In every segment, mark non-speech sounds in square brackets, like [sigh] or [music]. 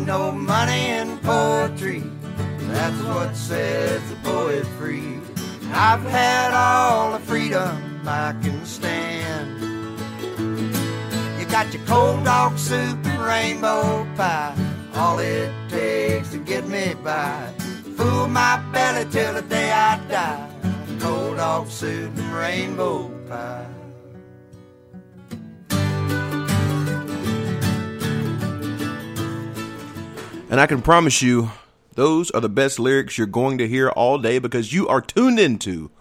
ain't no money in poetry. That's what sets the poet free. I've had all the freedom I can stand. You got your cold dog soup and rainbow pie. All it takes to get me by. Fool my belly till the day I die. Cold dog soup and rainbow pie. And I can promise you, those are the best lyrics you're going to hear all day because you are tuned into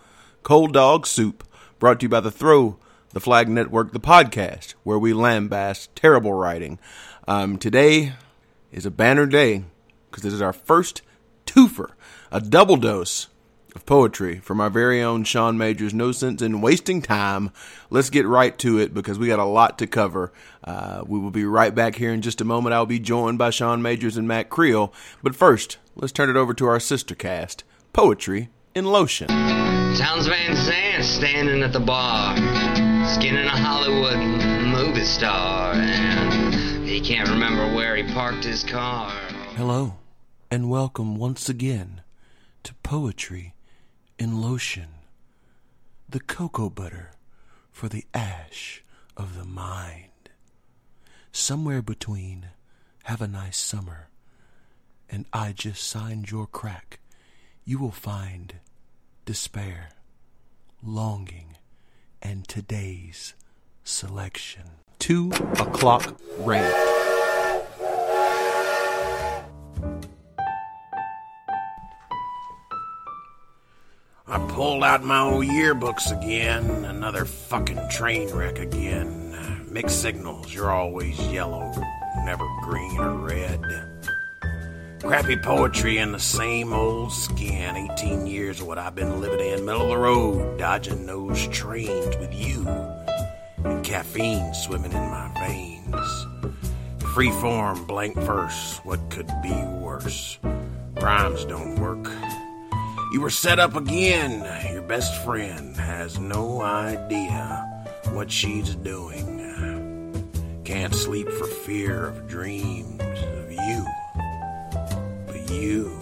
Cold Dog Soup, brought to you by the Throw the Flag Network, the podcast, where we lambast terrible writing. Um, today is a banner day because this is our first twofer, a double dose of poetry from our very own Sean Majors. No sense in wasting time. Let's get right to it because we got a lot to cover. Uh, we will be right back here in just a moment. I'll be joined by Sean Majors and Matt Creel. But first, let's turn it over to our sister cast, Poetry in Lotion. Townes Van Zandt standing at the bar, skinning a Hollywood movie star, and he can't remember where he parked his car. Hello, and welcome once again to Poetry in Lotion, the cocoa butter for the ash of the mind. Somewhere between Have a Nice Summer and I Just Signed Your Crack, you will find despair, longing, and today's selection. Two o'clock rant. I pulled out my old yearbooks again. Another fucking train wreck again. Mixed signals, you're always yellow, never green or red. Crappy poetry and the same old skin. 18 years of what I've been living in. Middle of the road, dodging those trains with you. And caffeine swimming in my veins. Free form, blank verse. What could be worse? Rhymes don't work. You were set up again. Your best friend has no idea what she's doing. Can't sleep for fear of dreams of you. But you,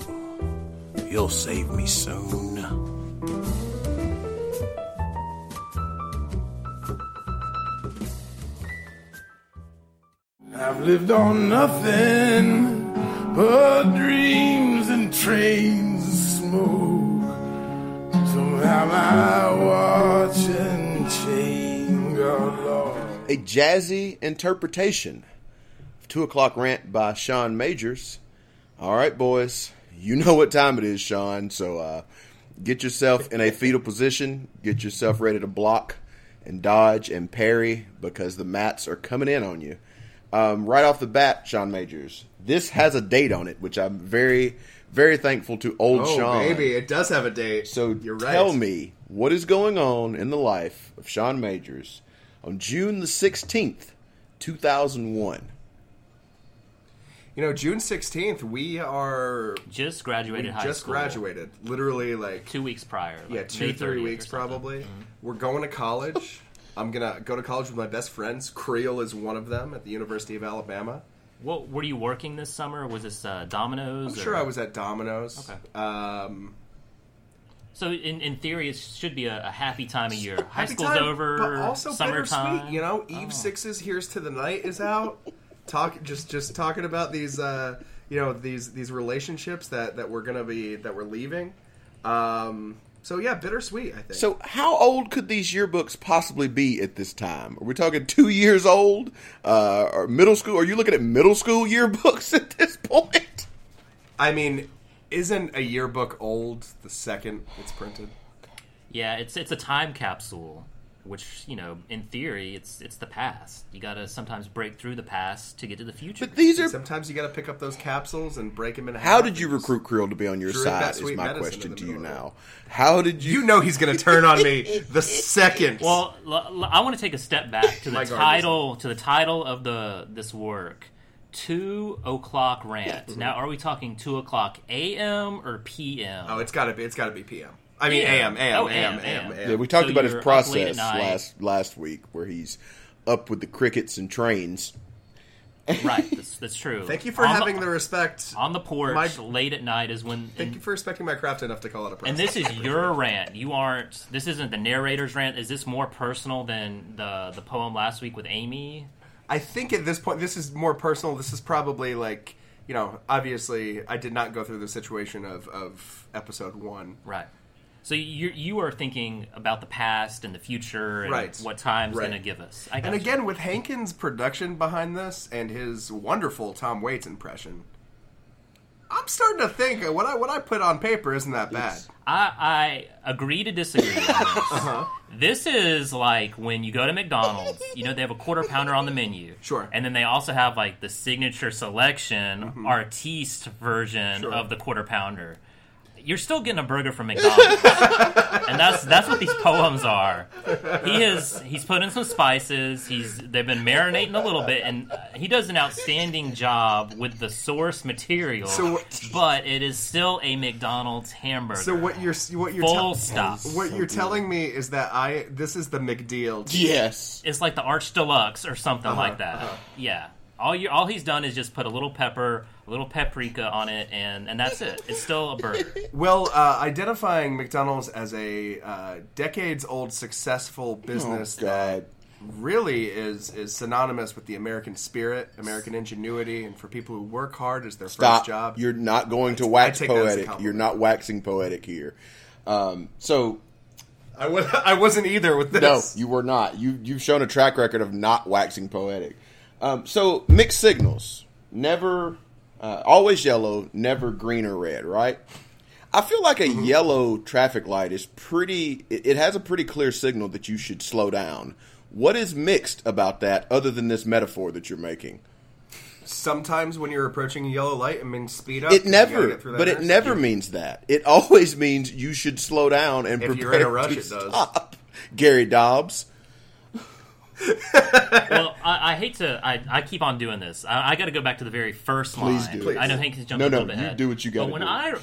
you'll save me soon. I've lived on nothing but dreams and trains smoke. So have I watch Lord. a jazzy interpretation of Two O'Clock Rant by Sean Majors. All right, boys, you know what time it is, Sean. So uh, get yourself in a fetal position, get yourself ready to block and dodge and parry because the mats are coming in on you. Um, right off the bat, Sean Majors, this has a date on it, which I'm very, very thankful to old Oh, Sean. baby, it does have a date. So you're right. tell me what is going on in the life of Sean Majors on June the sixteenth, two thousand one. You know, June sixteenth, we are Just graduated we high just school. graduated. Literally, like Two weeks prior. yeah, two May three weeks probably. Mm-hmm. We're going to college. I'm gonna go to college with my best friends. Creel is one of them at the University of Alabama. What were you working this summer? Was this uh, Domino's? I'm or- sure I was at Domino's. Okay. Um, So in, in theory, it should be a, a happy time of year. High school's time, over. but also summertime. You know, Eve Oh. Six's "Here's to the Night" is out. Talk just just talking about these uh, you know these these relationships that that we're gonna be that we're leaving. Um, so yeah, bittersweet. I think. So how old could these yearbooks possibly be at this time? Are we talking two years old, uh, or middle school? Are you looking at middle school yearbooks [laughs] at this point? I mean, isn't a yearbook old the second it's printed? Yeah, it's it's a time capsule, which you know, in theory, it's it's the past. You got to sometimes break through the past to get to the future. But these are. Sometimes you got to pick up those capsules and break them in half. How did you recruit Creel to be on your side? Is my question to you now. How did you? You know he's going to turn on me the [laughs] second. Well, l- l- I want to take a step back to the title to the title of the this work. Two o'clock rant. Now, are we talking two o'clock a.m. or p.m.? oh, it's got to be. It's got to be PM. I mean, PM. AM, AM, Oh, AM, AM, AM, AM. AM. Yeah, we talked So about his you're up late process last last week, where he's up with the crickets and trains. right. [laughs] That's, that's true. Thank you for On having the, respect. on the porch My- late at night is when. Thank you for respecting my craft enough to call it a press. And this is your rant. You aren't. This isn't the narrator's rant. Is this more personal than the the poem last week with Amy? I think at this point, this is more personal. This is probably like, you know, obviously, I did not go through the situation of, of episode one. Right. So you you are thinking about the past and the future and Right. what time's Right. going to give us. I And again, with Hankins' production behind this and his wonderful Tom Waits impression, I'm starting to think what I what I put on paper isn't that bad. I, I agree to disagree. This. [laughs] Uh-huh. This is like when you go to McDonald's. You know they have a quarter pounder on the menu. Sure. Mm-hmm. And then they also have like the signature selection artiste version Sure. of the quarter pounder. You're still getting a burger from McDonald's, [laughs] and that's that's what these poems are. He has he's put in some spices. He's they've been marinating a little bit, and uh, he does an outstanding job with the source material. So- but it is still a McDonald's hamburger. So what you're what you're Full tell- stop. what you're telling me is that I this is the McDeal. Yes. It's like the Arch Deluxe or something Uh-huh, like that. Yeah. All you all he's done is just put a little pepper, a little paprika on it, and and that's it. It's still a burger. [laughs] Well, uh, identifying McDonald's as a uh, decades-old successful business Oh, that really is is synonymous with the American spirit, American ingenuity, and for people who work hard as their Stop. first job. You're not going to wax take that as a poetic. You're not waxing poetic here. Um, so I was I wasn't either with this. no, you were not. You you've shown a track record of not waxing poetic. Um, so mixed signals, never, uh, always yellow, never green or red. Right? I feel like a yellow traffic light is pretty. It, it has a pretty clear signal that you should slow down. What is mixed about that, other than this metaphor that you're making? Sometimes when you're approaching a yellow light, it means speed up. It never, but it never means that. It [laughs] always means you should slow down and If prepare you're in a rush, to it does. stop. Gary Dobbs. Well, I, I hate to. I, I keep on doing this. I, I got to go back to the very first Please line. do. I know Hankins jumped No, a no, little bit you ahead. do what you gotta But when do. I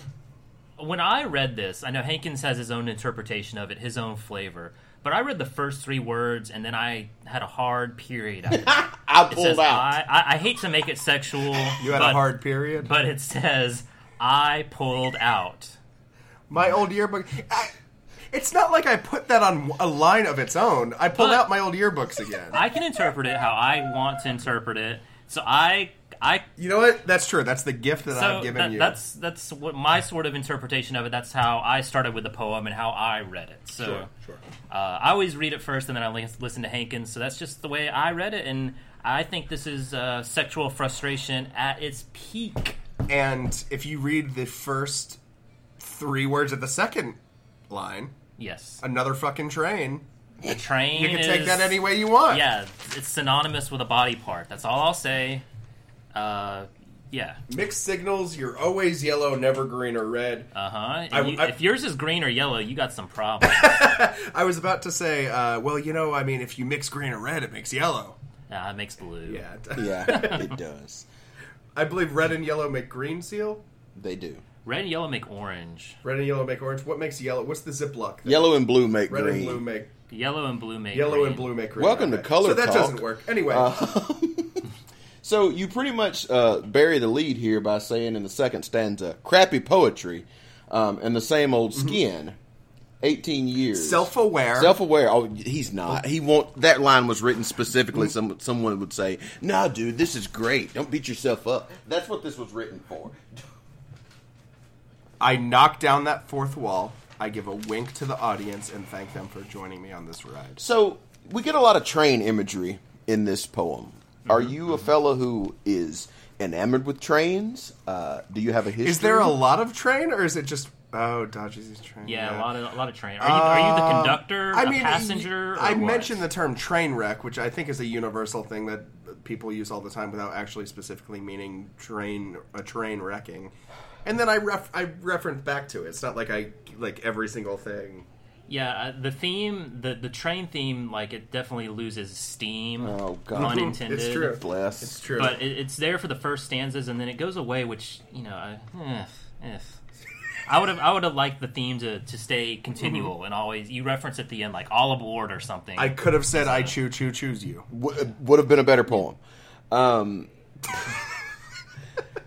when I read this, I know Hankins has his own interpretation of it, his own flavor. But I read the first three words, and then I had a hard period. [laughs] I It pulled says, out. I, I, I hate to make it sexual. You had but, a hard period. but it says I pulled out. my old yearbook. I, it's not like I put that on a line of its own. I pulled But- out my old yearbooks again. I can interpret it how I want to interpret it. So I I you know what? That's true. That's the gift that so I've given that- you. that's that's what my sort of interpretation of it. That's how I started with the poem and how I read it. So Sure, sure. Uh, I always read it first and then I li- listen to Hankins. So that's just the way I read it, and I think this is uh, sexual frustration at its peak. And if you read the first three words of the second line, Yes, another fucking train, the train. you can take that any way you want. Yeah, it's synonymous with a body part. That's all I'll say. Uh, yeah. Mixed signals, you're always yellow, never green or red. Uh huh. I- I- if yours is green or yellow, you got some problems. [laughs] I was about to say, uh, well, you know, I mean, if you mix green or red, it makes yellow. uh, it makes blue. Yeah. Yeah, it [laughs] does. I believe red and yellow make green seal. They do. Red and yellow make orange. Red and yellow make orange. What makes yellow? What's the ziplock? thing? Yellow and blue make Red green. and blue make Yellow and blue make yellow green. and blue make green. Welcome to Okay. Color So that Talk. doesn't work. Anyway, [laughs] So you pretty much uh, bury the lead here by saying in the second stanza, "Crappy poetry," um, and the same old skin. Eighteen years. self-aware. Self-aware. Oh, he's not. He won't. That line was written specifically. Some someone would say, "Nah, dude, this is great. Don't beat yourself up." That's what this was written for. I knock down that fourth wall. I give a wink to the audience and thank them for joining me on this ride. So we get a lot of train imagery in this poem. Are Mm-hmm. you a fellow who is enamored with trains? Uh, do you have a history? Is there a lot of train, or is it just oh Dodgy's train? Yeah, a lot of a lot of train. Are you, are you the conductor, Uh, I a mean, passenger? I what? mentioned the term train wreck, which I think is a universal thing that people use all the time without actually specifically meaning train a train wrecking. And then I ref, I reference back to it. It's not like I like every single thing. Yeah, uh, the theme, the the train theme, like it definitely loses steam. Oh, God. pun intended. It's true. Bless. It's true. But it, it's there for the first stanzas, and then it goes away, which you know, I, eh, eh. I would have I would have liked the theme to, to stay continual and always. You reference at the end like all aboard or something. I could have said I choo choo choose you. W- would have been a better poem. Um, [laughs]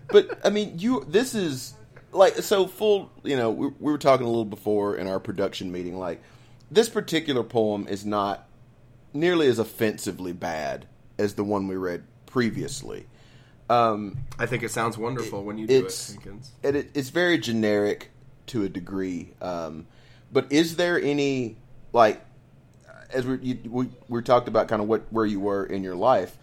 but I mean, you. This is like so full. You know, we, we were talking a little before in our production meeting. Like this particular poem is not nearly as offensively bad as the one we read previously. Um, I think it sounds wonderful when you do it, it's Hankins. it, it, it's very generic to a degree. Um, but is there any like as we you, we we talked about kind of what where you were in your life?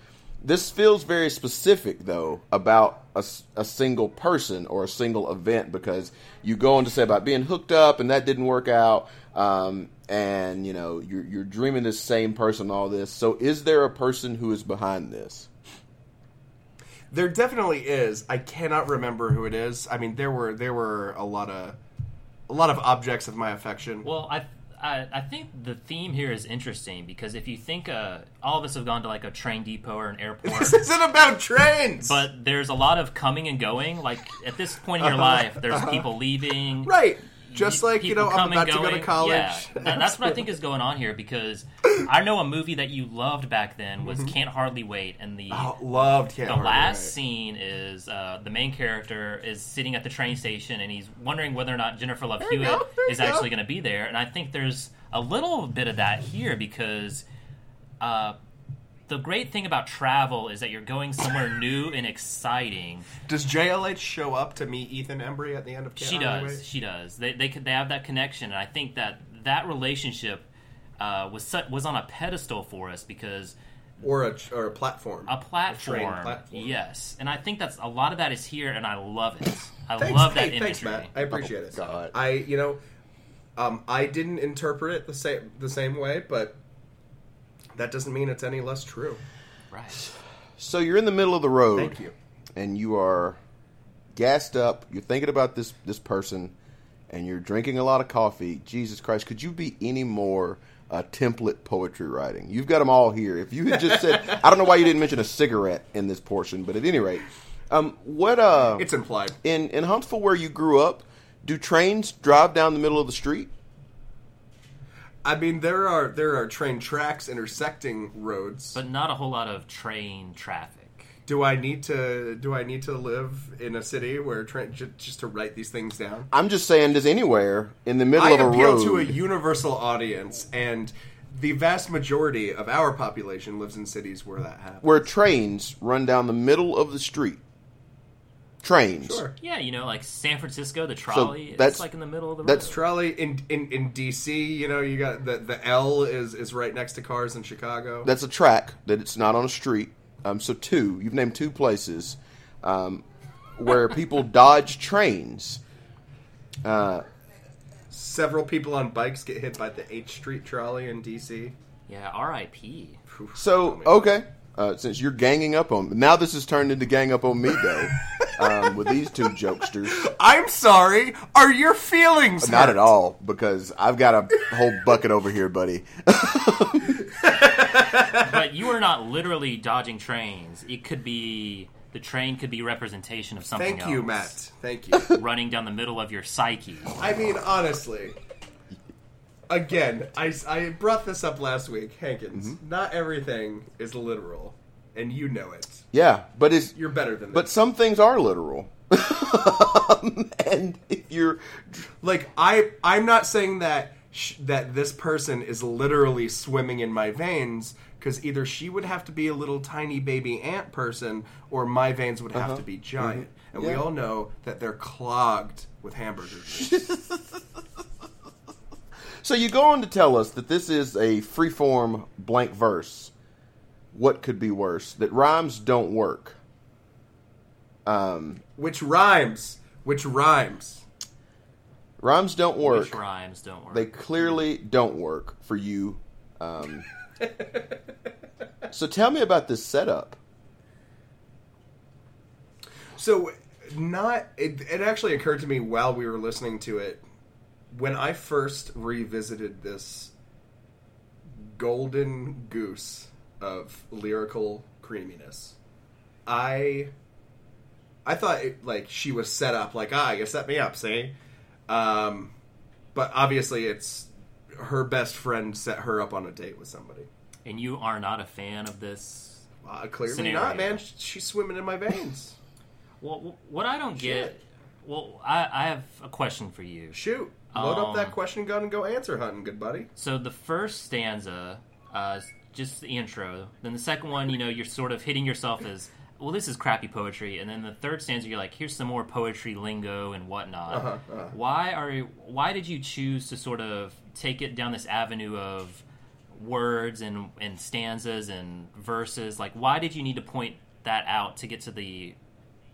This feels very specific though about a, a single person or a single event because you go on to say about being hooked up and that didn't work out. Um, and you know you're, you're dreaming this same person all this so is there a person who is behind this There definitely is. I cannot remember who it is. I mean, there were there were a lot of a lot of objects of my affection. Well, I, I I think the theme here is interesting because if you think uh, all of us have gone to like a train depot or an [laughs] airport, this isn't about trains, but there's a lot of coming and going. Like at this point in your life, there's people leaving. right? Just like you know, I'm about to go to college. [laughs] Yeah, and that's what I think is going on here because I know a movie that you loved back then was Can't Hardly Wait, and the Oh, loved Can't the Hardly last Wait. scene is uh, the main character is sitting at the train station and he's wondering whether or not Jennifer Love you Hewitt go, is go. actually going to be there. And I think there's a little bit of that here because uh, the great thing about travel is that you're going somewhere [laughs] new and exciting. Does JLH show up to meet Ethan Embry at the end of Can't She does. Wait? She does. They they could- they have that connection, and I think that that relationship uh, was su- was on a pedestal for us because Or a or a platform. a platform, train platform. Yes, and I think that's a lot of that is here, and I love it. I Thanks, love that hey, imagery. thanks, Matt. I appreciate it. Oh, God. I you know, um, I didn't interpret it the same the same way, but that doesn't mean it's any less true. Right. So you're in the middle of the road. Thank you. And you are gassed up. You're thinking about this this person, and you're drinking a lot of coffee. Jesus Christ, could you be any more uh, template poetry writing? You've got them all here. If you had just said, [laughs] I don't know why you didn't mention a cigarette in this portion, but at any rate, um, what uh, It's implied. in in Huntsville where you grew up? Do trains drive down the middle of the street? I mean, there are there are train tracks intersecting roads. But not a whole lot of train traffic. do I need to do I need to live in a city where train j- just to write these things down? I'm just saying, does anywhere in the middle I of a appeal road to a universal audience, and the vast majority of our population lives in cities where that happens. where trains run down the middle of the street? Trains. Sure. Yeah, you know, like San Francisco, the trolley. that's- it's like in the middle of the that's road. Trolley in, in in DC, you know, you got the the L is is right next to cars in Chicago. That's a track that it's not on a street. Um, so two, you've named two places um, where people [laughs] dodge trains. Uh, Several people on bikes get hit by the H Street trolley in DC. yeah, R.I.P. so okay, uh, since you're ganging up on now, this has turned into gang up on me day [laughs] um, with these two jokesters. I'm sorry. Are your feelings Not hurt? at all, because I've got a whole bucket over here, buddy. but you are not literally dodging trains. It could be the train could be representation of something Thank you, else. Matt. Thank you. Running down the middle of your psyche. I mean, honestly. Again, I, I brought this up last week, Hankins. Mm-hmm. Not everything is literal, and you know it. Yeah, but is You're better than that. but some things are literal. [laughs] and if you're like I I'm not saying that sh- that this person is literally swimming in my veins because either she would have to be a little tiny baby ant person or my veins would have to be giant and we Uh-huh. Mm-hmm. Yeah. all know that they're clogged with hamburgers [laughs] So you go on to tell us that this is a freeform blank verse. What could be worse? That rhymes don't work. Um, which rhymes which rhymes rhymes don't work. Which rhymes don't work. They clearly don't work for you. Um, [laughs] so tell me about this setup. So, not it, it actually occurred to me while we were listening to it when I first revisited this golden goose of lyrical creaminess. I I thought it, like she was set up like ah you set me up see, um, but obviously it's her best friend set her up on a date with somebody. and you are not a fan of this Uh, clearly Scenario. not, man. She's swimming in my veins. Well, what I don't get. Shit. Well, I, I have a question for you. Shoot, load up Um, that question gun and go answer hunting, good buddy. So the first stanza, uh, is just the intro. Then the second one, you know, you're sort of hitting yourself as, well, this is crappy poetry. And then the third stanza, you're like, here's some more poetry lingo and whatnot. Uh-huh, uh-huh. Why are you, why did you choose to sort of take it down this avenue of words and and stanzas and verses? Like, why did you need to point that out to get to the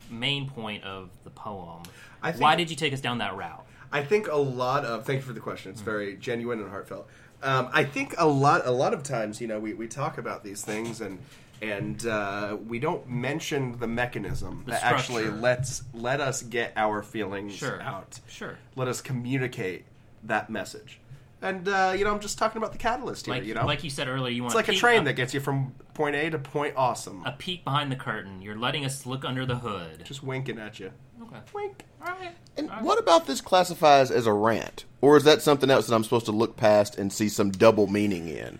main point of the poem? I think- why did you take us down that route? I think a lot of thank you for the question. It's very genuine and heartfelt. Um, I think a lot a lot of times, you know, we, we talk about these things and and uh, we don't mention the mechanism The that actually lets let us get our feelings Sure. out. Sure. Let us communicate that message. And uh, you know, I'm just talking about the catalyst here. Like you know, like you said earlier, you want it's like a peek- train that gets you from point A to point awesome. a peek behind the curtain. You're letting us look under the hood. just winking at you. Okay. Wink. All right. And what about this classifies as a rant? Or is that something else that I'm supposed to look past and see some double meaning in?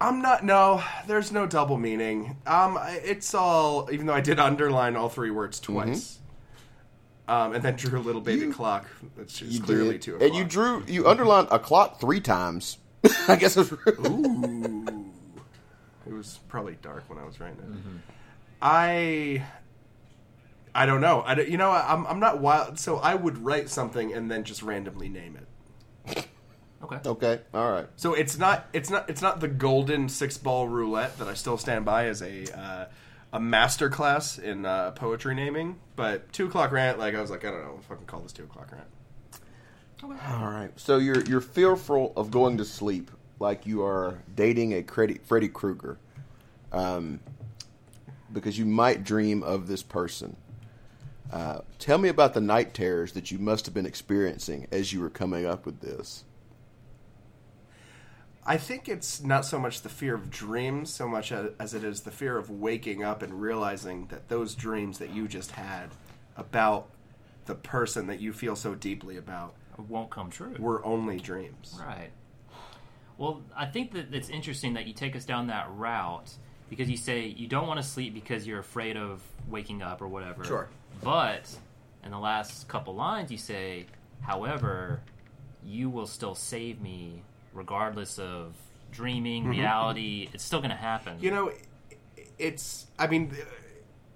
I'm not. No, there's no double meaning. Um, it's all. Even though I did underline all three words twice, um, and then drew a little baby You- clock. That's just clearly did. two o'clock. And you drew, you underlined a clock three times. [laughs] I guess it's Ooh, it was probably dark when I was writing it. I. I don't know. I don't- you know I'm I'm not wild. So I would write something and then just randomly name it. Okay. okay. All right. So it's not it's not it's not the golden six ball roulette that I still stand by as a uh, a master class in uh, poetry naming. But two o'clock rant, like I was like, I don't know, fucking call this two o'clock rant. Okay. All right. So you're you're fearful of going to sleep, like you are dating a Freddy, Freddy Krueger, um, because you might dream of this person. Uh, tell me about the night terrors that you must have been experiencing as you were coming up with this. I think it's not so much the fear of dreams so much as it is the fear of waking up and realizing that those dreams that you just had about the person that you feel so deeply about won't come true. were only dreams. Right. Well, I think that it's interesting that you take us down that route because you say you don't want to sleep because you're afraid of waking up or whatever. Sure. But in the last couple lines, you say, however, you will still save me regardless of dreaming, reality. It's still going to happen. Mm-hmm. You know, it's. I mean,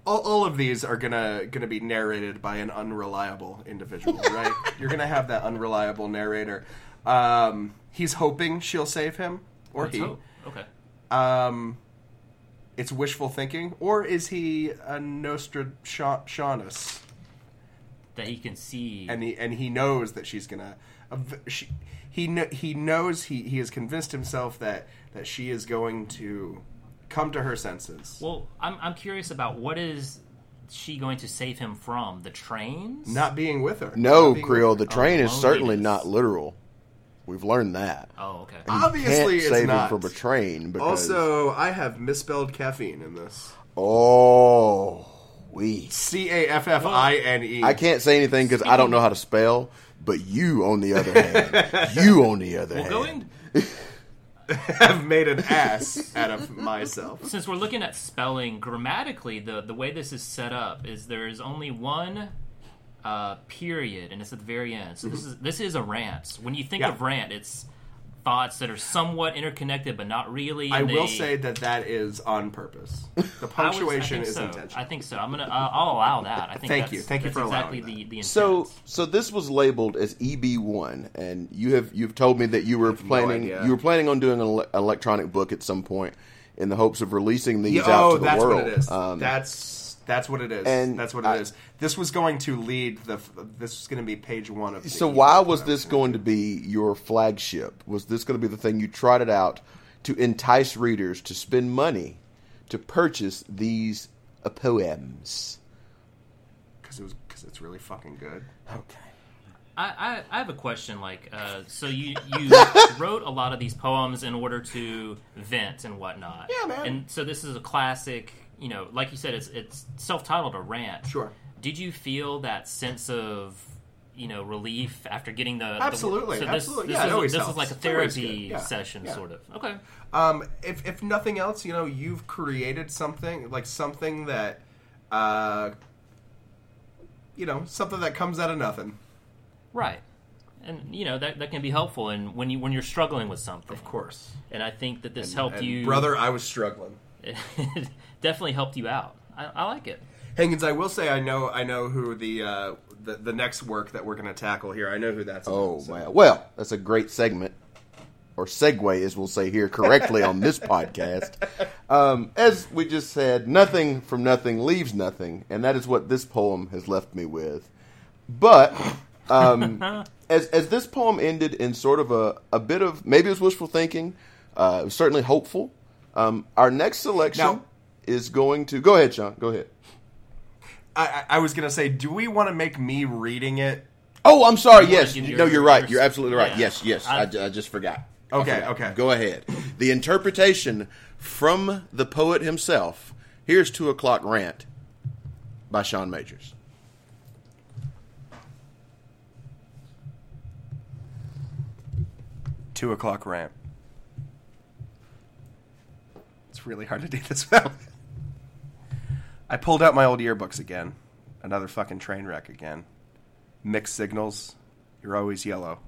all, all of these are gonna gonna be narrated by an unreliable individual, [laughs] right? You're gonna have that unreliable narrator. Um, he's hoping she'll save him, or Let's he. hope. Okay. Um, it's wishful thinking, or is he a Nostradamus? That he can see. and he and he knows that she's gonna. She, he kn- he knows he he has convinced himself that that she is going to come to her senses. well, I'm, I'm curious about what is she going to save him from? The trains? not being with her. No, Not being Creel, the with her. train is oh, certainly loneliness. not literal. We've learned that. Oh, okay. You Obviously, can't it's save not. him from a train because Also, I have misspelled caffeine in this. oh, we. C a f f i n e. I can't say anything because I don't know how to spell. But you, on the other hand, you on the other Well, hand, going [laughs] have made an ass out of myself. since we're looking at spelling grammatically, the the way this is set up is there is only one uh, period, and it's at the very end. So this is this is a rant. When you think. Yeah. of rant, it's thoughts that are somewhat interconnected, but not really. I and will say that that is on purpose. [laughs] The I was- I punctuation is so. intentional. I think so. I'm gonna. Uh, I'll allow that. I think. Thank that's, you. Thank you for exactly allowing the the intent. So, so this was labeled as EB one, and you have you've told me that you were planning idea. you were planning on doing an ele- electronic book at some point in the hopes of releasing these Yeah, out oh, to the that's world. what it is. Um, that's that's what it is. and that's what I- it is. This was going to lead the. This was going to be page one of. So ebook why that was I this gonna going to be your flagship? Was this going to be the thing you trotted out to entice readers to spend money to purchase these uh, poems? because it was because it's really fucking good. Okay. I, I, I have a question. Like, uh, so you [laughs] you wrote a lot of these poems in order to vent and whatnot. Yeah, man. And so this is a classic. You know, like you said, it's it's self-titled a rant. Sure. Did you feel that sense of you know relief after getting the the- Absolutely, so this, absolutely. This Yeah, is, always this is like a therapy. Yeah, session, yeah. sort of. Okay. Um, if if nothing else, you know, you've created something like something that, uh, you know, something that comes out of nothing. Right. And you know that that can be helpful, and when you when you're struggling with something, Of course, and I think that this helped And, you, brother. I was struggling. [laughs] It definitely helped you out. I, I like it. Higgins, I will say I know I know who the uh, the, the next work that we're going to tackle here. I know who that's. Oh, about, so- wow. Well, that's a great segment, or segue, as we'll say here correctly on this [laughs] podcast. Um, as we just said, nothing from nothing leaves nothing, and that is what this poem has left me with. But um, [laughs] as as this poem ended in sort of a, a bit of maybe it was wishful thinking, uh, it was certainly hopeful. Um, our next selection Now- is going to go ahead, Sean. Go ahead. I, I was going to say, do we want to make me reading it? Oh, I'm sorry. Yes, no, you're right. You're absolutely right. yeah. Yes, yes. I, I- I just forgot. Okay, forgot. okay. Go ahead. The interpretation from the poet himself. Here's Two O'Clock Rant by Sean Majors. Two o'clock rant. It's really hard to do this without. I pulled out my old yearbooks again. Another fucking train wreck again. Mixed signals. You're always yellow,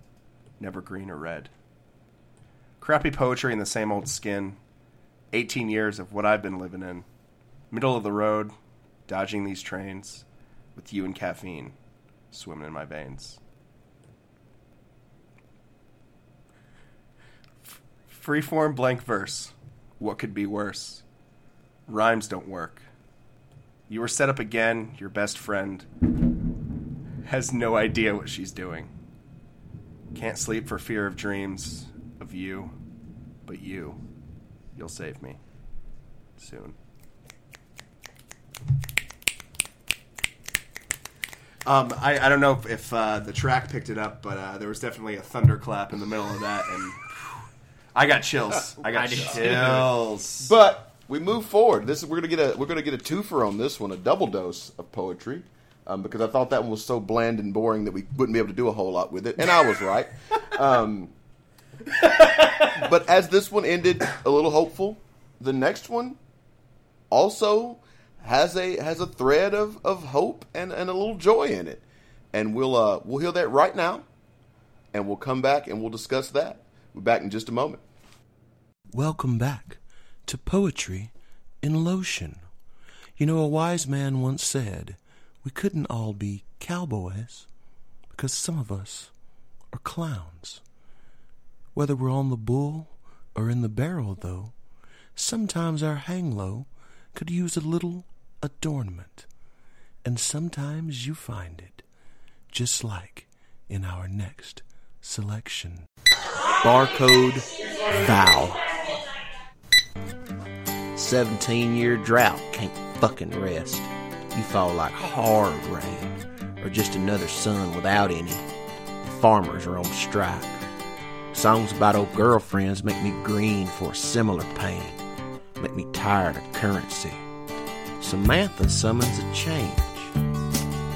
never green or red. Crappy poetry in the same old skin. 18 years of what I've been living in. Middle of the road, dodging these trains, with you and caffeine swimming in my veins. Freeform blank verse. What could be worse? Rhymes don't work. You were set up again, your best friend has no idea what she's doing. Can't sleep for fear of dreams of you, but you, you'll save me soon. Um, I, I don't know if, if uh, the track picked it up, but uh, there was definitely a thunderclap in the middle of that, and [laughs] I got chills. I got I chills. But we move forward. This is we're gonna get a we're gonna get a twofer on this one, a double dose of poetry, um, because I thought that one was so bland and boring that we wouldn't be able to do a whole lot with it, and I was right. [laughs] Um, but as this one ended a little hopeful, the next one also has a has a thread of, of hope and, and a little joy in it, and we'll uh, we'll hear that right now, and we'll come back and we'll discuss that. We're back in just a moment. Welcome back to Poetry in Lotion. You know, a wise man once said, We couldn't all be cowboys because some of us are clowns. Whether we're on the bull or in the barrel, though, sometimes our hang low could use a little adornment. And sometimes you find it, just like in our next selection. Barcode Vow. 17 year drought can't fucking rest. You fall like hard rain, or just another sun without any. The farmers are on strike. Songs about old girlfriends make me green for a similar pain, make me tired of currency. Samantha summons a change.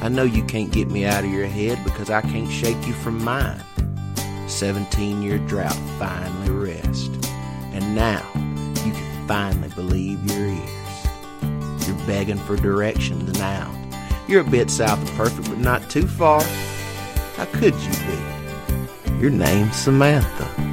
I know you can't get me out of your head because I can't shake you from mine. 17 year drought finally rest. And now believe your ears. You're begging for directions now. You're a bit south of perfect, but not too far. How could you be? Your name's Samantha.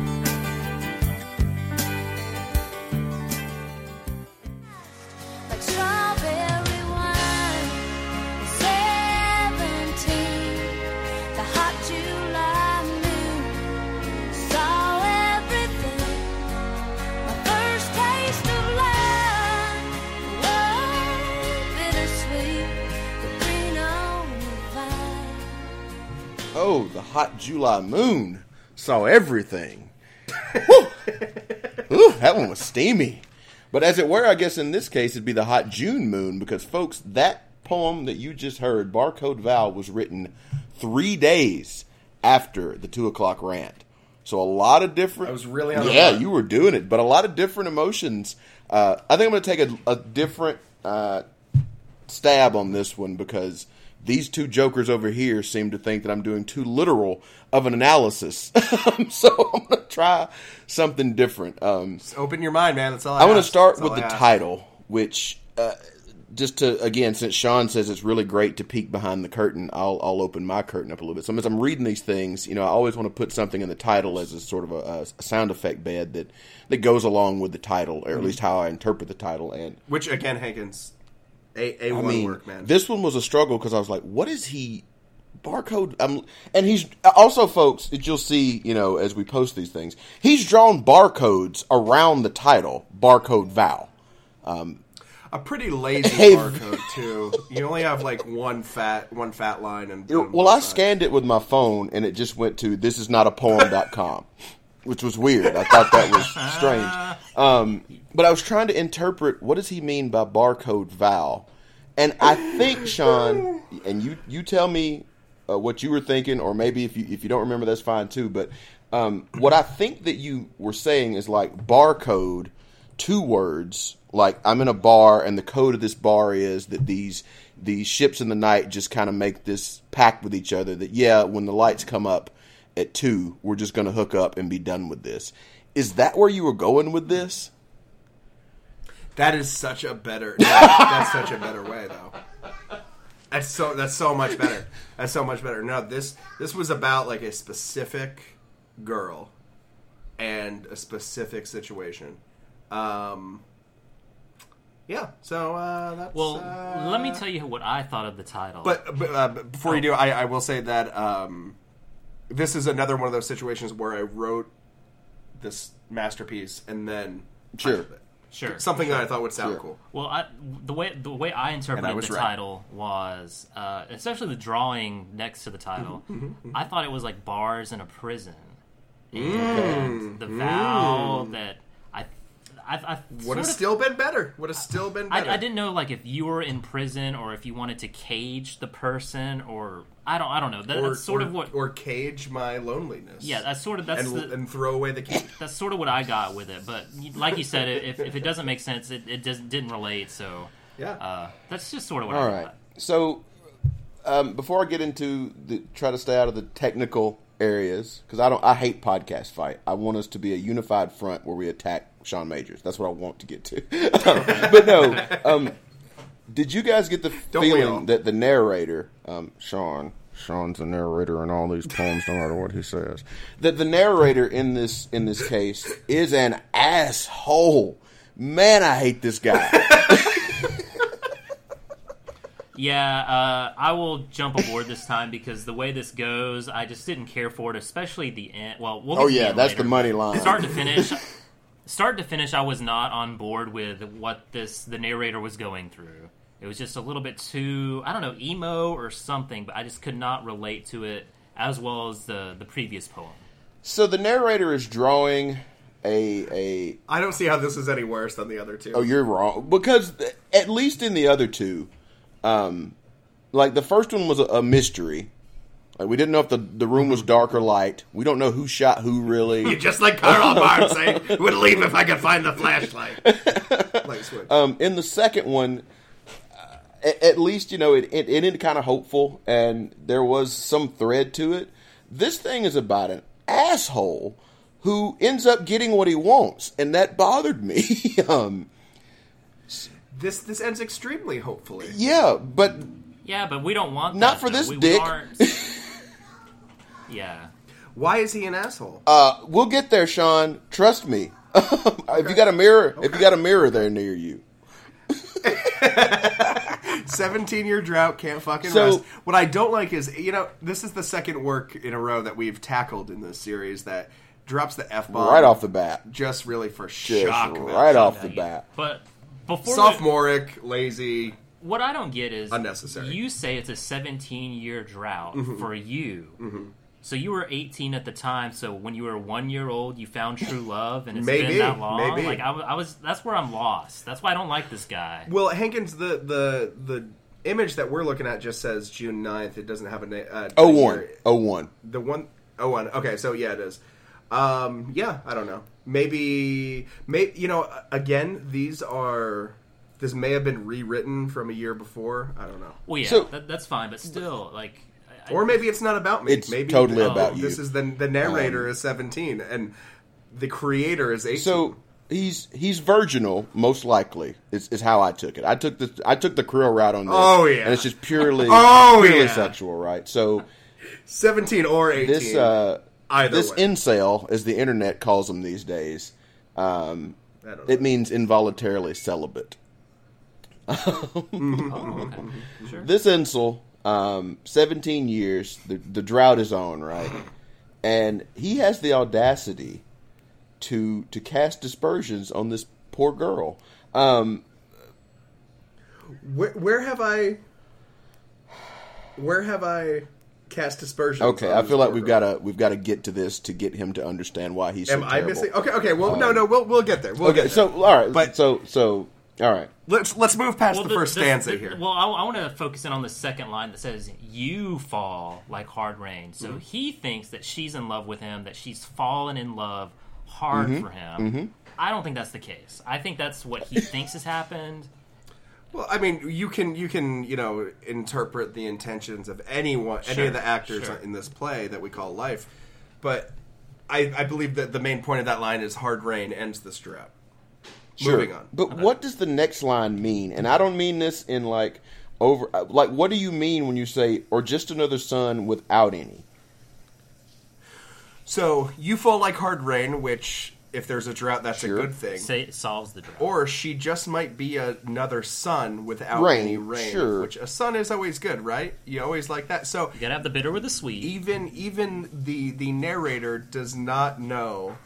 July moon saw everything. [laughs] Ooh, that one was steamy. But as it were, I guess in this case it'd be the hot June moon because, folks, that poem that you just heard, Barcode Val, was written three days after the two o'clock rant. So a lot of different. I was really on yeah, you were doing it, but a lot of different emotions. Uh, I think I'm going to take a, a different uh, stab on this one because these two jokers over here seem to think that I'm doing too literal of an analysis. [laughs] so I'm going to try something different. Um, Open your mind, man. That's all I I want to start That's with the ask. title, which uh, just to again, since Sean says it's really great to peek behind the curtain, I'll I'll open my curtain up a little bit. So as I'm reading these things, you know, I always want to put something in the title as a sort of a, a sound effect bed that that goes along with the title, or at Mm-hmm. least how I interpret the title. And Which again, Hankins, a a I one mean, work, man. this one was a struggle because I was like, what is he? Barcode, um, and he's also, folks, that you'll see, you know, as we post these things, he's drawn barcodes around the title, barcode Val. a pretty lazy Hey, barcode [laughs] too. You only have like one fat one fat line and and Well, I scanned it with my phone, and it just went to this is not a poem.com, which was weird. I thought that was strange. Um, but I was trying to interpret what does he mean by barcode Val, and I think Sean, and you you tell me uh, what you were thinking, or maybe if you if you don't remember, that's fine too. But um, what I think that you were saying is like barcode, two words. Like I'm in a bar, and the code of this bar is that these these ships in the night just kind of make this pact with each other that yeah, when the lights come up at two, we're just going to hook up and be done with this. Is that where you were going with this? That is such a better. [laughs] that- that's such a better way, though. That's so. That's so much better. That's so much better. No, this this was about like a specific girl and a specific situation. Um. Yeah. So uh, that's. Well, uh, let me tell you what I thought of the title. But, but uh, but before you do, I, I will say that um, this is another one of those situations where I wrote this masterpiece and then Sure. typed it. sure, something that I thought would sound Sure. cool. Well, I, the way the way I interpreted I the right. title was, uh, especially the drawing next to the title. Mm-hmm, mm-hmm, mm-hmm. I thought it was like bars in a prison, mm. and the mm. vow that I, I, I Would have still been better. Would have still been better. I, I didn't know like if you were in prison or if you wanted to cage the person or I don't I don't know. That, or, that's sort or- of what. or cage my loneliness. yeah, that's sort of that's and, the, and throw away the cage. [laughs] that's sort of what I got with it. But like you said, if, if it doesn't make sense, it, it doesn't didn't relate. So Yeah. uh, that's just sort of what All I right. got. So, um, before I get into the try to stay out of the technical areas because I don't. I hate podcast fight. I want us to be a unified front where we attack Sean Majors. That's what I want to get to. [laughs] but no. Um, did you guys get the Don't feeling that the narrator, um, Sean, Sean's the narrator in all these poems, no matter what he says, that the narrator in this in this case is an asshole. Man, I hate this guy. [laughs] Yeah, uh, I will jump aboard this time because the way this goes, I just didn't care for it, especially the end. Well, we'll get Oh to yeah, end that's later. the money line. Start to finish, start to finish, I was not on board with what this the narrator was going through. It was just a little bit too, I don't know, emo or something, but I just could not relate to it as well as the the previous poem. So the narrator is drawing a a. I don't see how this is any worse than the other two. Oh, you're wrong because at least in the other two, um, like the first one was a, a mystery. Like we didn't know if the the room was dark or light. We don't know who shot who really. [laughs] Just like Carl Barnes saying, would leave if I could find the flashlight. [laughs] like switch. Um, in the second one, uh, at, at least you know it, it, it ended kind of hopeful, and there was some thread to it. This thing is about an asshole who ends up getting what he wants, and that bothered me. [laughs] um, this this ends extremely hopefully. yeah, but Yeah, but we don't want Not that, for though. this we, we dick. aren't- yeah. Why is he an asshole? uh, we'll get there, Sean. Trust me. [laughs] if you got a mirror, if you got a mirror there near you, [laughs] Seventeen year drought can't fucking So- rest. What I don't like is you know this is the second work in a row that we've tackled in this series that drops the f bomb right off the bat, just really for just shock. right off the bat. But before we- Sophomoric, lazy. what I don't get is Unnecessary. You say it's a 17 year drought for you. So you were 18 at the time. So when you were one year old, you found true love, and it's Maybe, been that long. maybe. Like I, was- I was, that's where I'm lost. That's why I don't like this guy. Well, Hankins, the the the image that we're looking at just says June 9th. It doesn't have a name. Uh, Oh a one, oh one. The one oh one. Okay, so yeah, it is. Um, yeah, I don't know. Maybe, maybe you know. Again, these are this may have been rewritten from a year before. I don't know. Well, yeah, So- that, that's fine, but still, like, I- Or maybe it's not about me. It's maybe totally oh, about you. This is the the narrator is seventeen and the creator is eighteen. So he's he's virginal, most likely. Is, is how I took it. I took the I took the Creel route on this. Oh, yeah. and it's just purely [laughs] Oh, purely yeah. sexual, right? So seventeen or eighteen. this uh Either this way. incel, as the internet calls them these days, um, I know. it means involuntarily celibate. [laughs] oh, okay, [laughs] sure. This incel, um, seventeen years. The the drought is on, right? And he has the audacity to to cast dispersions on this poor girl. Um, where, where have I? Where have I cast dispersions? Okay, I feel like we've got to we've got to get to this to get him to understand why he's. So Am I terrible. missing? Okay, okay. Well, no, no. We'll we'll get there. We'll Okay, get so all right, But- so so all right. let's let's move past Well, the first stanza the- here. Well, I, I want to focus in on the second line that says, "You fall like hard rain." So Mm-hmm. he thinks that she's in love with him, that she's fallen in love hard Mm-hmm. for him. I don't think that's the case. I think that's what he [laughs] thinks has happened. Well, I mean, you can you can you know interpret the intentions of anyone, any of the actors sure. in this play that we call life, but I, I believe that the main point of that line is hard rain ends this drought. Sure. Moving on. But what does the next line mean? And I don't mean this in like over uh, like what do you mean when you say or just another sun without any? So you fall like hard rain, which if there's a drought, that's Sure. a good thing. Say it solves the drought. or she just might be another sun without Rain, any rain. sure. Which a sun is always good, right? You always like that. So you gotta have the bitter with the sweet. even even the the narrator does not know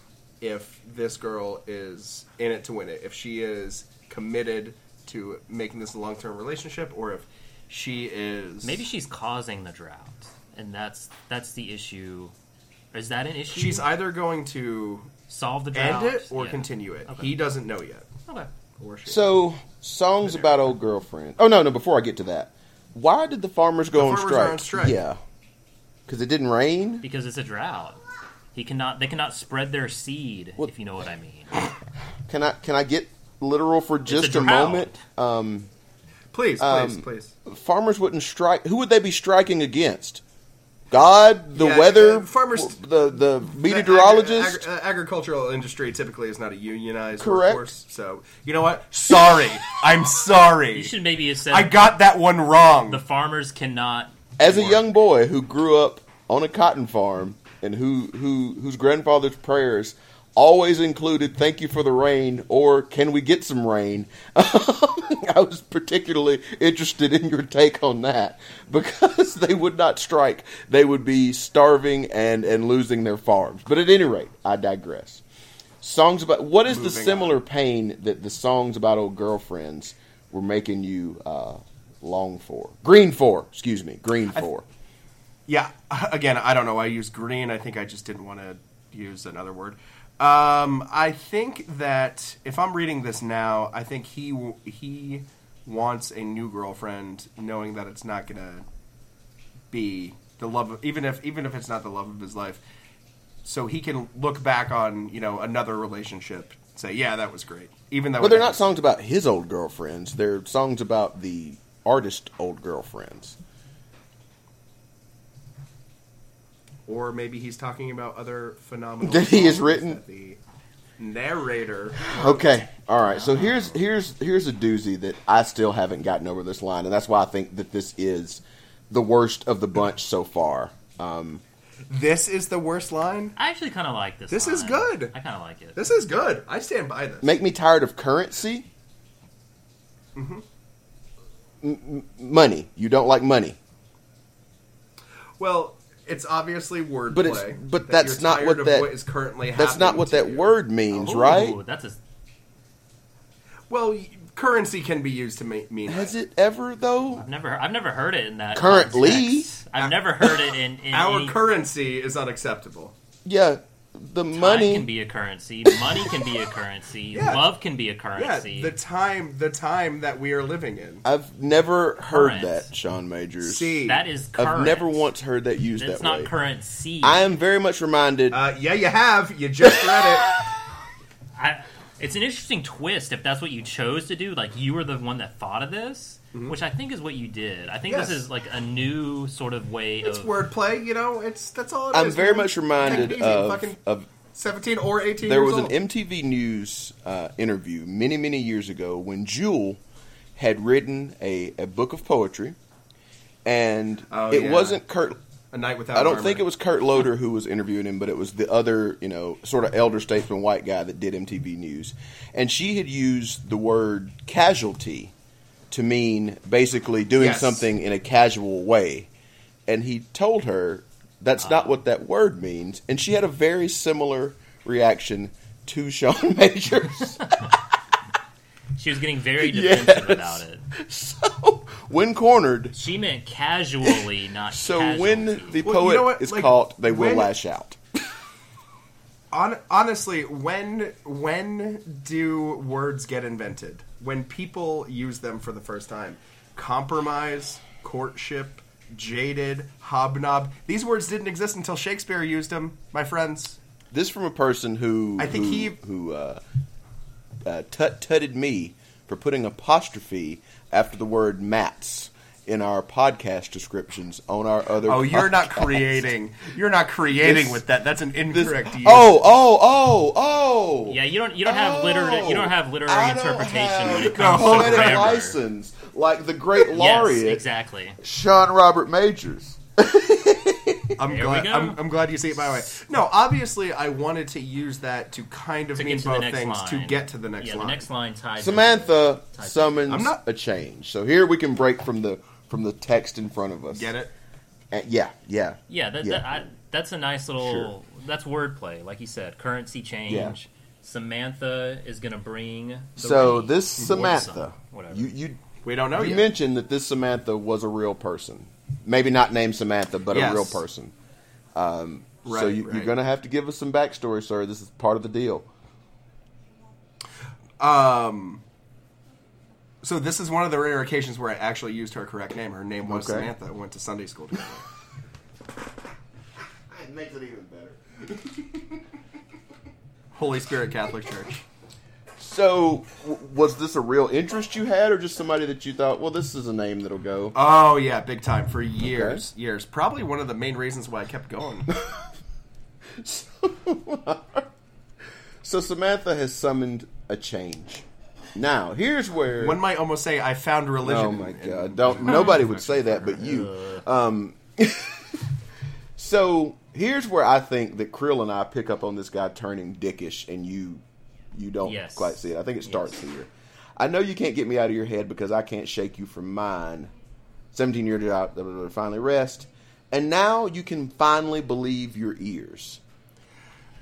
if this girl is in it to win it if she is committed to making this a long-term relationship or if she is Maybe she's causing the drought, and that's that's the issue. Is that an issue? she's either going to solve the drought end it or Yeah. continue it Okay. he doesn't know yet Okay. or she So songs about old girlfriends. Oh no, no. Before I get to that, why did the farmers go The on, farmers strike? are on strike. Yeah, because it didn't rain. Because it's a drought. He cannot. They cannot spread their seed. What- If you know what I mean. Can I can I get literal for just a, drought. moment? Um, please please Um, please farmers wouldn't strike. Who would they be striking against? God, the Yeah, weather, uh, farmers- the the The meteorologist. agri- agri- agricultural industry typically is not a unionized Correct. workforce so you know what sorry i'm sorry You should maybe have said i got that one wrong the farmers cannot. As a young boy who grew up on a cotton farm and who who whose grandfather's prayers always included "Thank you for the rain" or "Can we get some rain?" [laughs] I was particularly interested in your take on that because they would not strike; they would be starving and and losing their farms. But at any rate, I digress. Songs about what is the Moving similar pain that the songs about old girlfriends were making you uh, long for? Green for, excuse me, green for. Yeah, [laughs] again, I don't know. I used green. I think I just didn't want to use another word. Um, I think that if I'm reading this now, I think he he wants a new girlfriend, knowing that it's not gonna be the love, of, even if even if it's not the love of his life. So he can look back on you know another relationship, and say, yeah, that was great. Even though it they're not songs about his old girlfriends. They're songs about the artist old girlfriends. Or maybe he's talking about other phenomenal That he has written? that the narrator Okay, all right. So here's here's here's a doozy that I still haven't gotten over this line, and that's why I think that this is the worst of the bunch so far. Um, This is the worst line. I actually kind of like this. This is good. I kind of like it. This is good. I stand by this. make me tired of currency. M- m- money. You don't like money, Well, it's obviously wordplay. But it's- but that that's not what of that- what is currently that's not what that you. word means, Ooh, right? That's a, Well, currency can be used to ma- mean. Has that. it ever though? I've never. I've never heard it in that. Currently. context. I've never heard it in. in Our any, currency is unacceptable. Yeah, the Time money. can be a currency. Money can be a [laughs] currency. Yeah. Love can be a currency. Yeah, currency. the time, the time that we are living in. I've never heard Current. that, Sean Majors. See, that is current. I've never once heard that used It's that not way. currency. I am very much reminded. uh, yeah, you have. You just read it. [laughs] I, It's an interesting twist if that's what you chose to do. Like you were the one that thought of this, which I think is what you did. I think Yes. this is like a new sort of way of It's of. wordplay, you know. It's that's all. It I'm is, very man. much reminded easy, of, of seventeen or eighteen. there years was an. MTV News uh, interview many, many years ago when Jewel had written a, a book of poetry, and Oh, it yeah. wasn't Kurt. a night without. I don't armor. think it was Kurt Loder who was interviewing him, but it was the other, you know, sort of elder statesman white guy that did MTV News, and she had used the word casualty to mean basically doing Yes. something in a casual way, and he told her that's ah. not what that word means, and she had a very similar reaction to Sean [laughs] Majors. [laughs] She was getting very Yes. defensive about it. so when cornered, She meant casually, [laughs] not so casualty. when the Well, you poet know what? is Like, caught, they will when- lash out. Hon- honestly, when when do words get invented? When people use them for the first time. Compromise, courtship, jaded, hobnob. These words didn't exist until Shakespeare used them, my friends. This from a person who I think who, he- who uh, uh, tut tutted me for putting apostrophe after the word mats in our podcast descriptions on our other. Oh, you're not creating. You're not creating This- with that. That's an This- incorrect oh, use. oh, oh, oh, oh. Yeah, you don't you don't have literary you don't have literary oh. I don't interpretation when have it comes no to poetic grammar. license like the great Yes, exactly. Sean Robert Majors. [laughs] I'm There we glad. I'm, I'm glad you see it my way. No, obviously, I wanted to use that to kind of To mean get to the both next things to get to the next yeah, line. the next line tied. Samantha Type summons I'm not- a change. So here we can break from the from the text in front of us. Get it? Uh, yeah, yeah. Yeah, that, Yeah. That, I, that's a nice little. Sure. That's wordplay, like you said. Currency change. Yeah. Samantha is going to bring. The So rain. this Samantha, whatever. you you We don't know you yet. mentioned that this Samantha was a real person, maybe not named Samantha, but Yes. a real person. Um, so Right, you, you're right. going to have to give us some backstory, sir. This is part of the deal. Um. So this is one of the rare occasions where I actually used her correct name. Her name was Okay. Samantha. Went to Sunday school together. [laughs] It makes it even better. [laughs] Holy Spirit Catholic Church. So, w- was this a real interest you had, or just somebody that you thought, well, this is a name that'll go? Oh yeah, big time for years, years. Probably one of the main reasons why I kept going. [laughs] So Samantha has summoned a change. Now, here's where One might almost say I found religion. Oh my in- god! Don't nobody would say that, but you. [laughs] Um, [laughs] so here's where I think that Creel and I pick up on this guy turning dickish, and you, you don't Yes. quite see it. I think it starts Yes. here. I know you can't get me out of your head because I can't shake you from mine. Seventeen years out, blah, blah, blah, finally rest, and now you can finally believe your ears.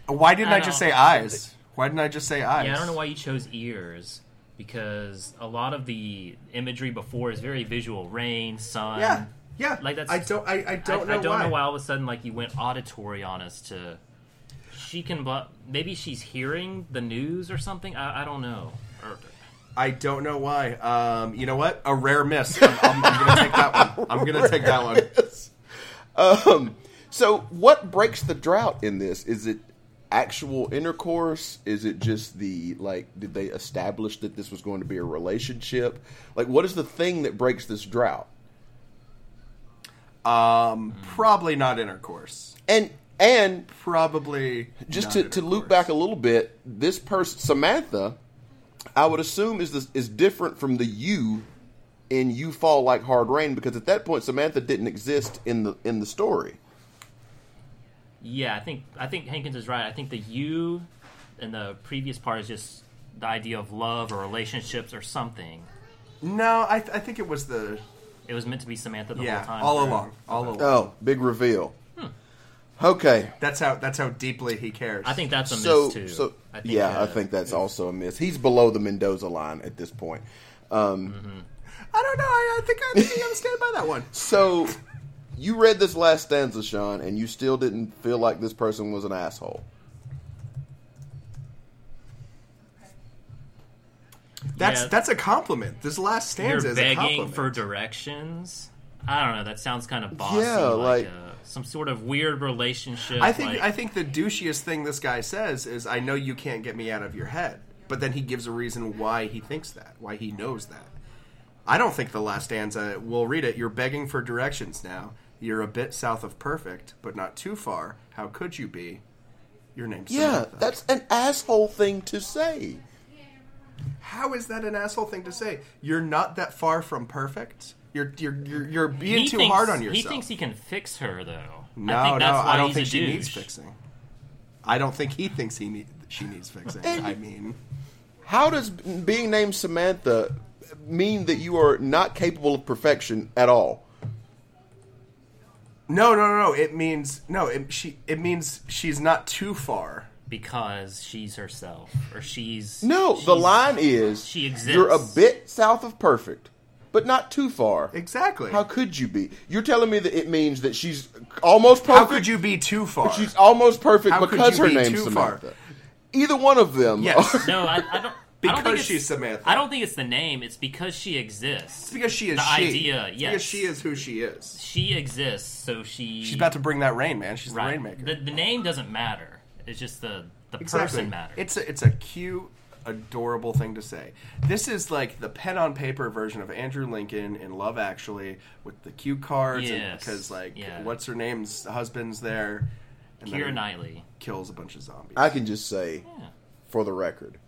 Why didn't I, I just don't- say eyes? Why didn't I just say eyes? Yeah, I don't know why you chose ears because a lot of the imagery before is very visual: rain, sun. Yeah, yeah. Like that's. I don't. I, I don't know I don't why. know why all of a sudden like you went auditory on us to. She can, but maybe she's hearing the news or something. I, I don't know. Or, I don't know why. Um, you know what? A rare miss. I'm, I'm, I'm gonna take that one. I'm gonna [laughs] take that one. Um, so what breaks the drought in this? Is it actual intercourse? Is it just the like? Did they establish that this was going to be a relationship? Like, what is the thing that breaks this drought? Um, probably not intercourse. And and Probably just to, to loop back a little bit, this person Samantha, I would assume is this, is different from the you in "You Fall Like Hard Rain" because at that point Samantha didn't exist in the in the story. Yeah, I think I think Hankins is right. I think the you in the previous part is just the idea of love or relationships or something. No, I, th- I think it was the It was meant to be Samantha the yeah whole time. all through. along, all along. Oh, big reveal. Okay, That's how that's how deeply he cares. I think that's a so miss too. so I think, yeah, I think that's also a miss. He's below the Mendoza line at this point. Um, I don't know. I, I think I think I gotta stand by that one. So you read this last stanza, Sean, and you still didn't feel like this person was an asshole. That's Yeah. that's a compliment. This last You're stanza is a begging compliment. for directions. I don't know. That sounds kind of bossy. Yeah, like, like- uh, some sort of weird relationship. I think like- I think the douchiest thing this guy says is, "I know you can't get me out of your head." but then he gives a reason why he thinks that, why he knows that. I don't think the last stanza. We'll read it. You're begging for directions now. You're a bit south of perfect, but not too far. How could you be? Your name's Yeah, Samantha. that's an asshole thing to say. How is that an asshole thing to say? You're not that far from perfect. You're you're you're, you're being He too thinks- hard on yourself. He thinks he can fix her, though. no, I think no, that's why I don't he's think a she douche. needs fixing. I don't think he thinks he need, she needs fixing. I mean, How does being named Samantha mean that you are not capable of perfection at all? No, no, no, no. It means no. It, she it means she's not too far. because she's herself, or she's No, the line is she exists. you're a bit south of perfect, but not too far. Exactly. How could you be? You're telling me that it means that she's almost perfect. How could you be too far? She's almost perfect How because her be name's too far? Samantha. Either one of them. Yes. are- No, I, I don't. I don't Because think it's- she's Samantha. I don't think it's the name. It's because she exists. It's because she is the she. idea. It's Yes, Because she is who she is. She exists, so she. She's about to bring that rain, man. She's right. the rainmaker. The, the name doesn't matter. It's just the the Exactly. person matters. It's a, it's a cute, adorable thing to say. This is like the pen on paper version of Andrew Lincoln in Love Actually with the cue cards, and Yes. because like Yeah. what's her name's husband's there, and Keira then Knightley. kills a bunch of zombies. I can just say, Yeah. for the record,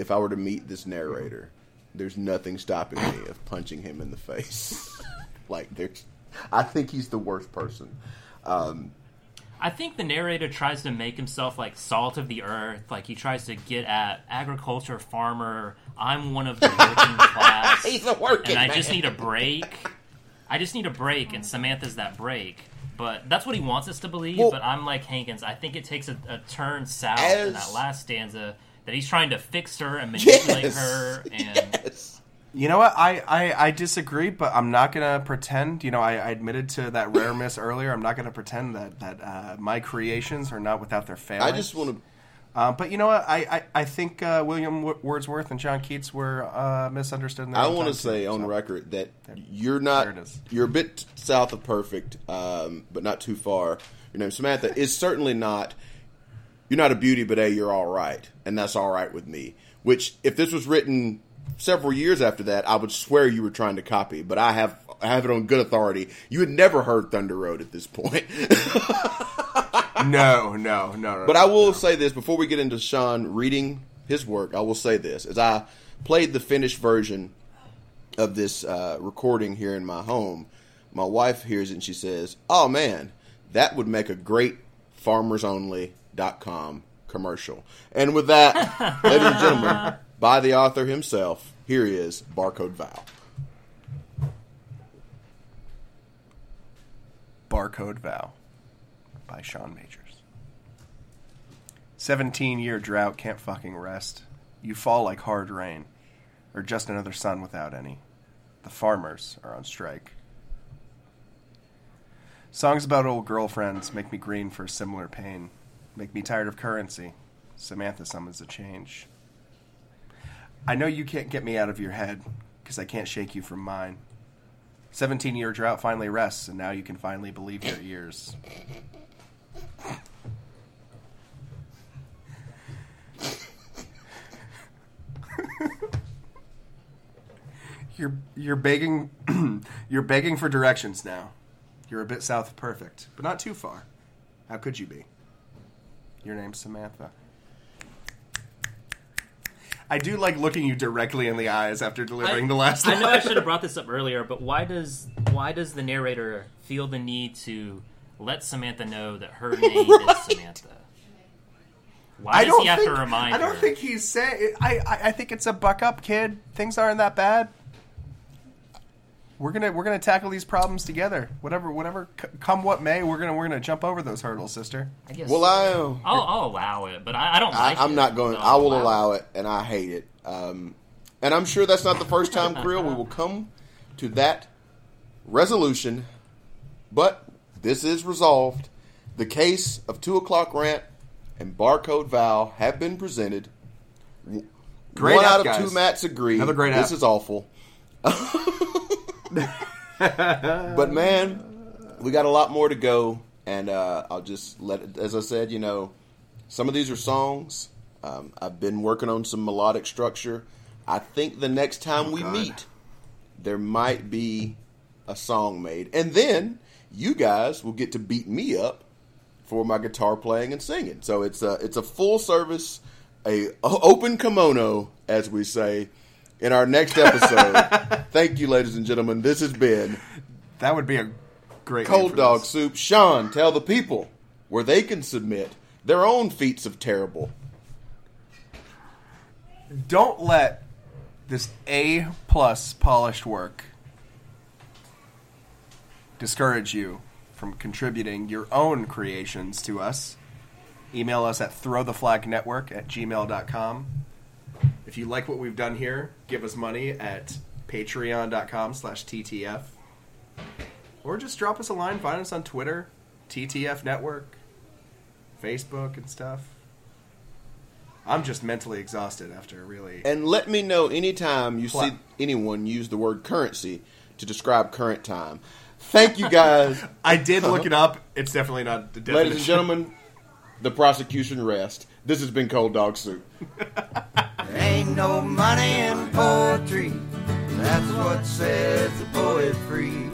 if I were to meet this narrator, there's nothing stopping me of punching him in the face. [laughs] like there's, I think he's the worst person. Um, I think the narrator tries to make himself like salt of the earth. Like he tries to get at agriculture, farmer. I'm one of the working [laughs] class. He's a working and I just need a break. I just need a break, and Samantha's that break. But that's what he wants us to believe. Well- but I'm like Hankins. I think it takes a, a turn south As- in that last stanza that he's trying to fix her and [laughs] manipulate yes, her. [laughs] And yes. You know what? I, I, I disagree, but I'm not gonna pretend. You know, I, I admitted to that rare [laughs] miss earlier. I'm not gonna pretend that that uh, my creations are not without their failings. I just want to. Uh, but you know what? I I, I think uh, William w- Wordsworth and John Keats were uh, misunderstood. In their I want to say too, on so. record that you're not. There it is. You're a bit south of perfect, um, but not too far. Your name Samantha is certainly not. You're not a beauty, but hey, you're all right, and that's all right with me. Which, if this was written several years after that, I would swear you were trying to copy. But I have I have it on good authority. You had never heard Thunder Road at this point. [laughs] No, no, no, no. But I will say this before we get into Sean reading his work. I will say this: as I played the finished version of this uh, recording here in my home, my wife hears it and she says, "Oh man, that would make a great FarmersOnly.com commercial." And with that, [laughs] ladies and gentlemen, by the author himself, here is Barcode Val. Barcode Vow by Sean Majors. 17 year drought can't fucking rest. You fall like hard rain, or just another sun without any. The farmers are on strike. Songs about old girlfriends make me green for a similar pain. Make me tired of currency. Samantha summons a change. I know you can't get me out of your head, because I can't shake you from mine. 17 year drought finally rests, and now you can finally believe your ears. [laughs] you're you're begging [clears throat] you're begging for directions now. You're a bit south of perfect, but not too far. How could you be? Your name's Samantha. I do like looking you directly in the eyes after delivering the last I line. know I should have brought this up [laughs] earlier, but why does why does the narrator feel the need to let Samantha know that her [laughs] name is Samantha? Why I does he have think, to remind I don't her? think he's saying. I, I I think it's a buck up, kid. Things aren't that bad. We're gonna we're gonna tackle these problems together. Whatever whatever c- come what may, we're gonna we're gonna jump over those hurdles, sister. I guess Well, I. I'll, I'll allow it, but I, I don't I, like I'm it. not going. I will I'll allow it, and I hate it. Um, and I'm sure that's not the first time, Creel. We will come to that resolution, but this is resolved. The case of two o'clock rant and barcode Val have been presented. Great One app, out of guys. two Mats agree. Another great This app. is awful. [laughs] but man, we got a lot more to go, and uh, I'll just let. It, as I said, you know, some of these are songs. Um, I've been working on some melodic structure. I think the next time we God. meet, there might be a song made, and then you guys will get to beat me up for my guitar playing and singing. So it's a it's a full service, a open kimono, as we say, in our next episode. [laughs] Thank you, ladies and gentlemen. This has been That would be a great Cold Dog this. Soup. Sean, tell the people where they can submit their own feats of terrible. Don't let this A plus polished work discourage you from contributing your own creations to us. Email us at throwtheflagnetwork at gmail.com. If you like what we've done here, give us money at patreon.com slash TTF. Or just drop us a line, find us on Twitter, TTF Network, Facebook and stuff. I'm just mentally exhausted after a really And let me know anytime you Pla- see anyone use the word currency to describe current time. Thank you guys. [laughs] I did look it up. It's definitely not the definition. Ladies and gentlemen, the prosecution rest. This has been Cold Dog Soup. There ain't no money in poetry. That's what sets the poet free.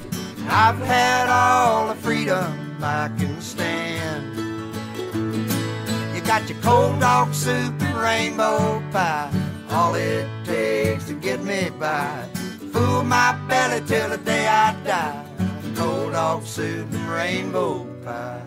I've had all the freedom I can stand. You got your cold dog soup and rainbow pie. All it takes to get me by. Fool my belly till the day I die. Cold dog soup and rainbow pie.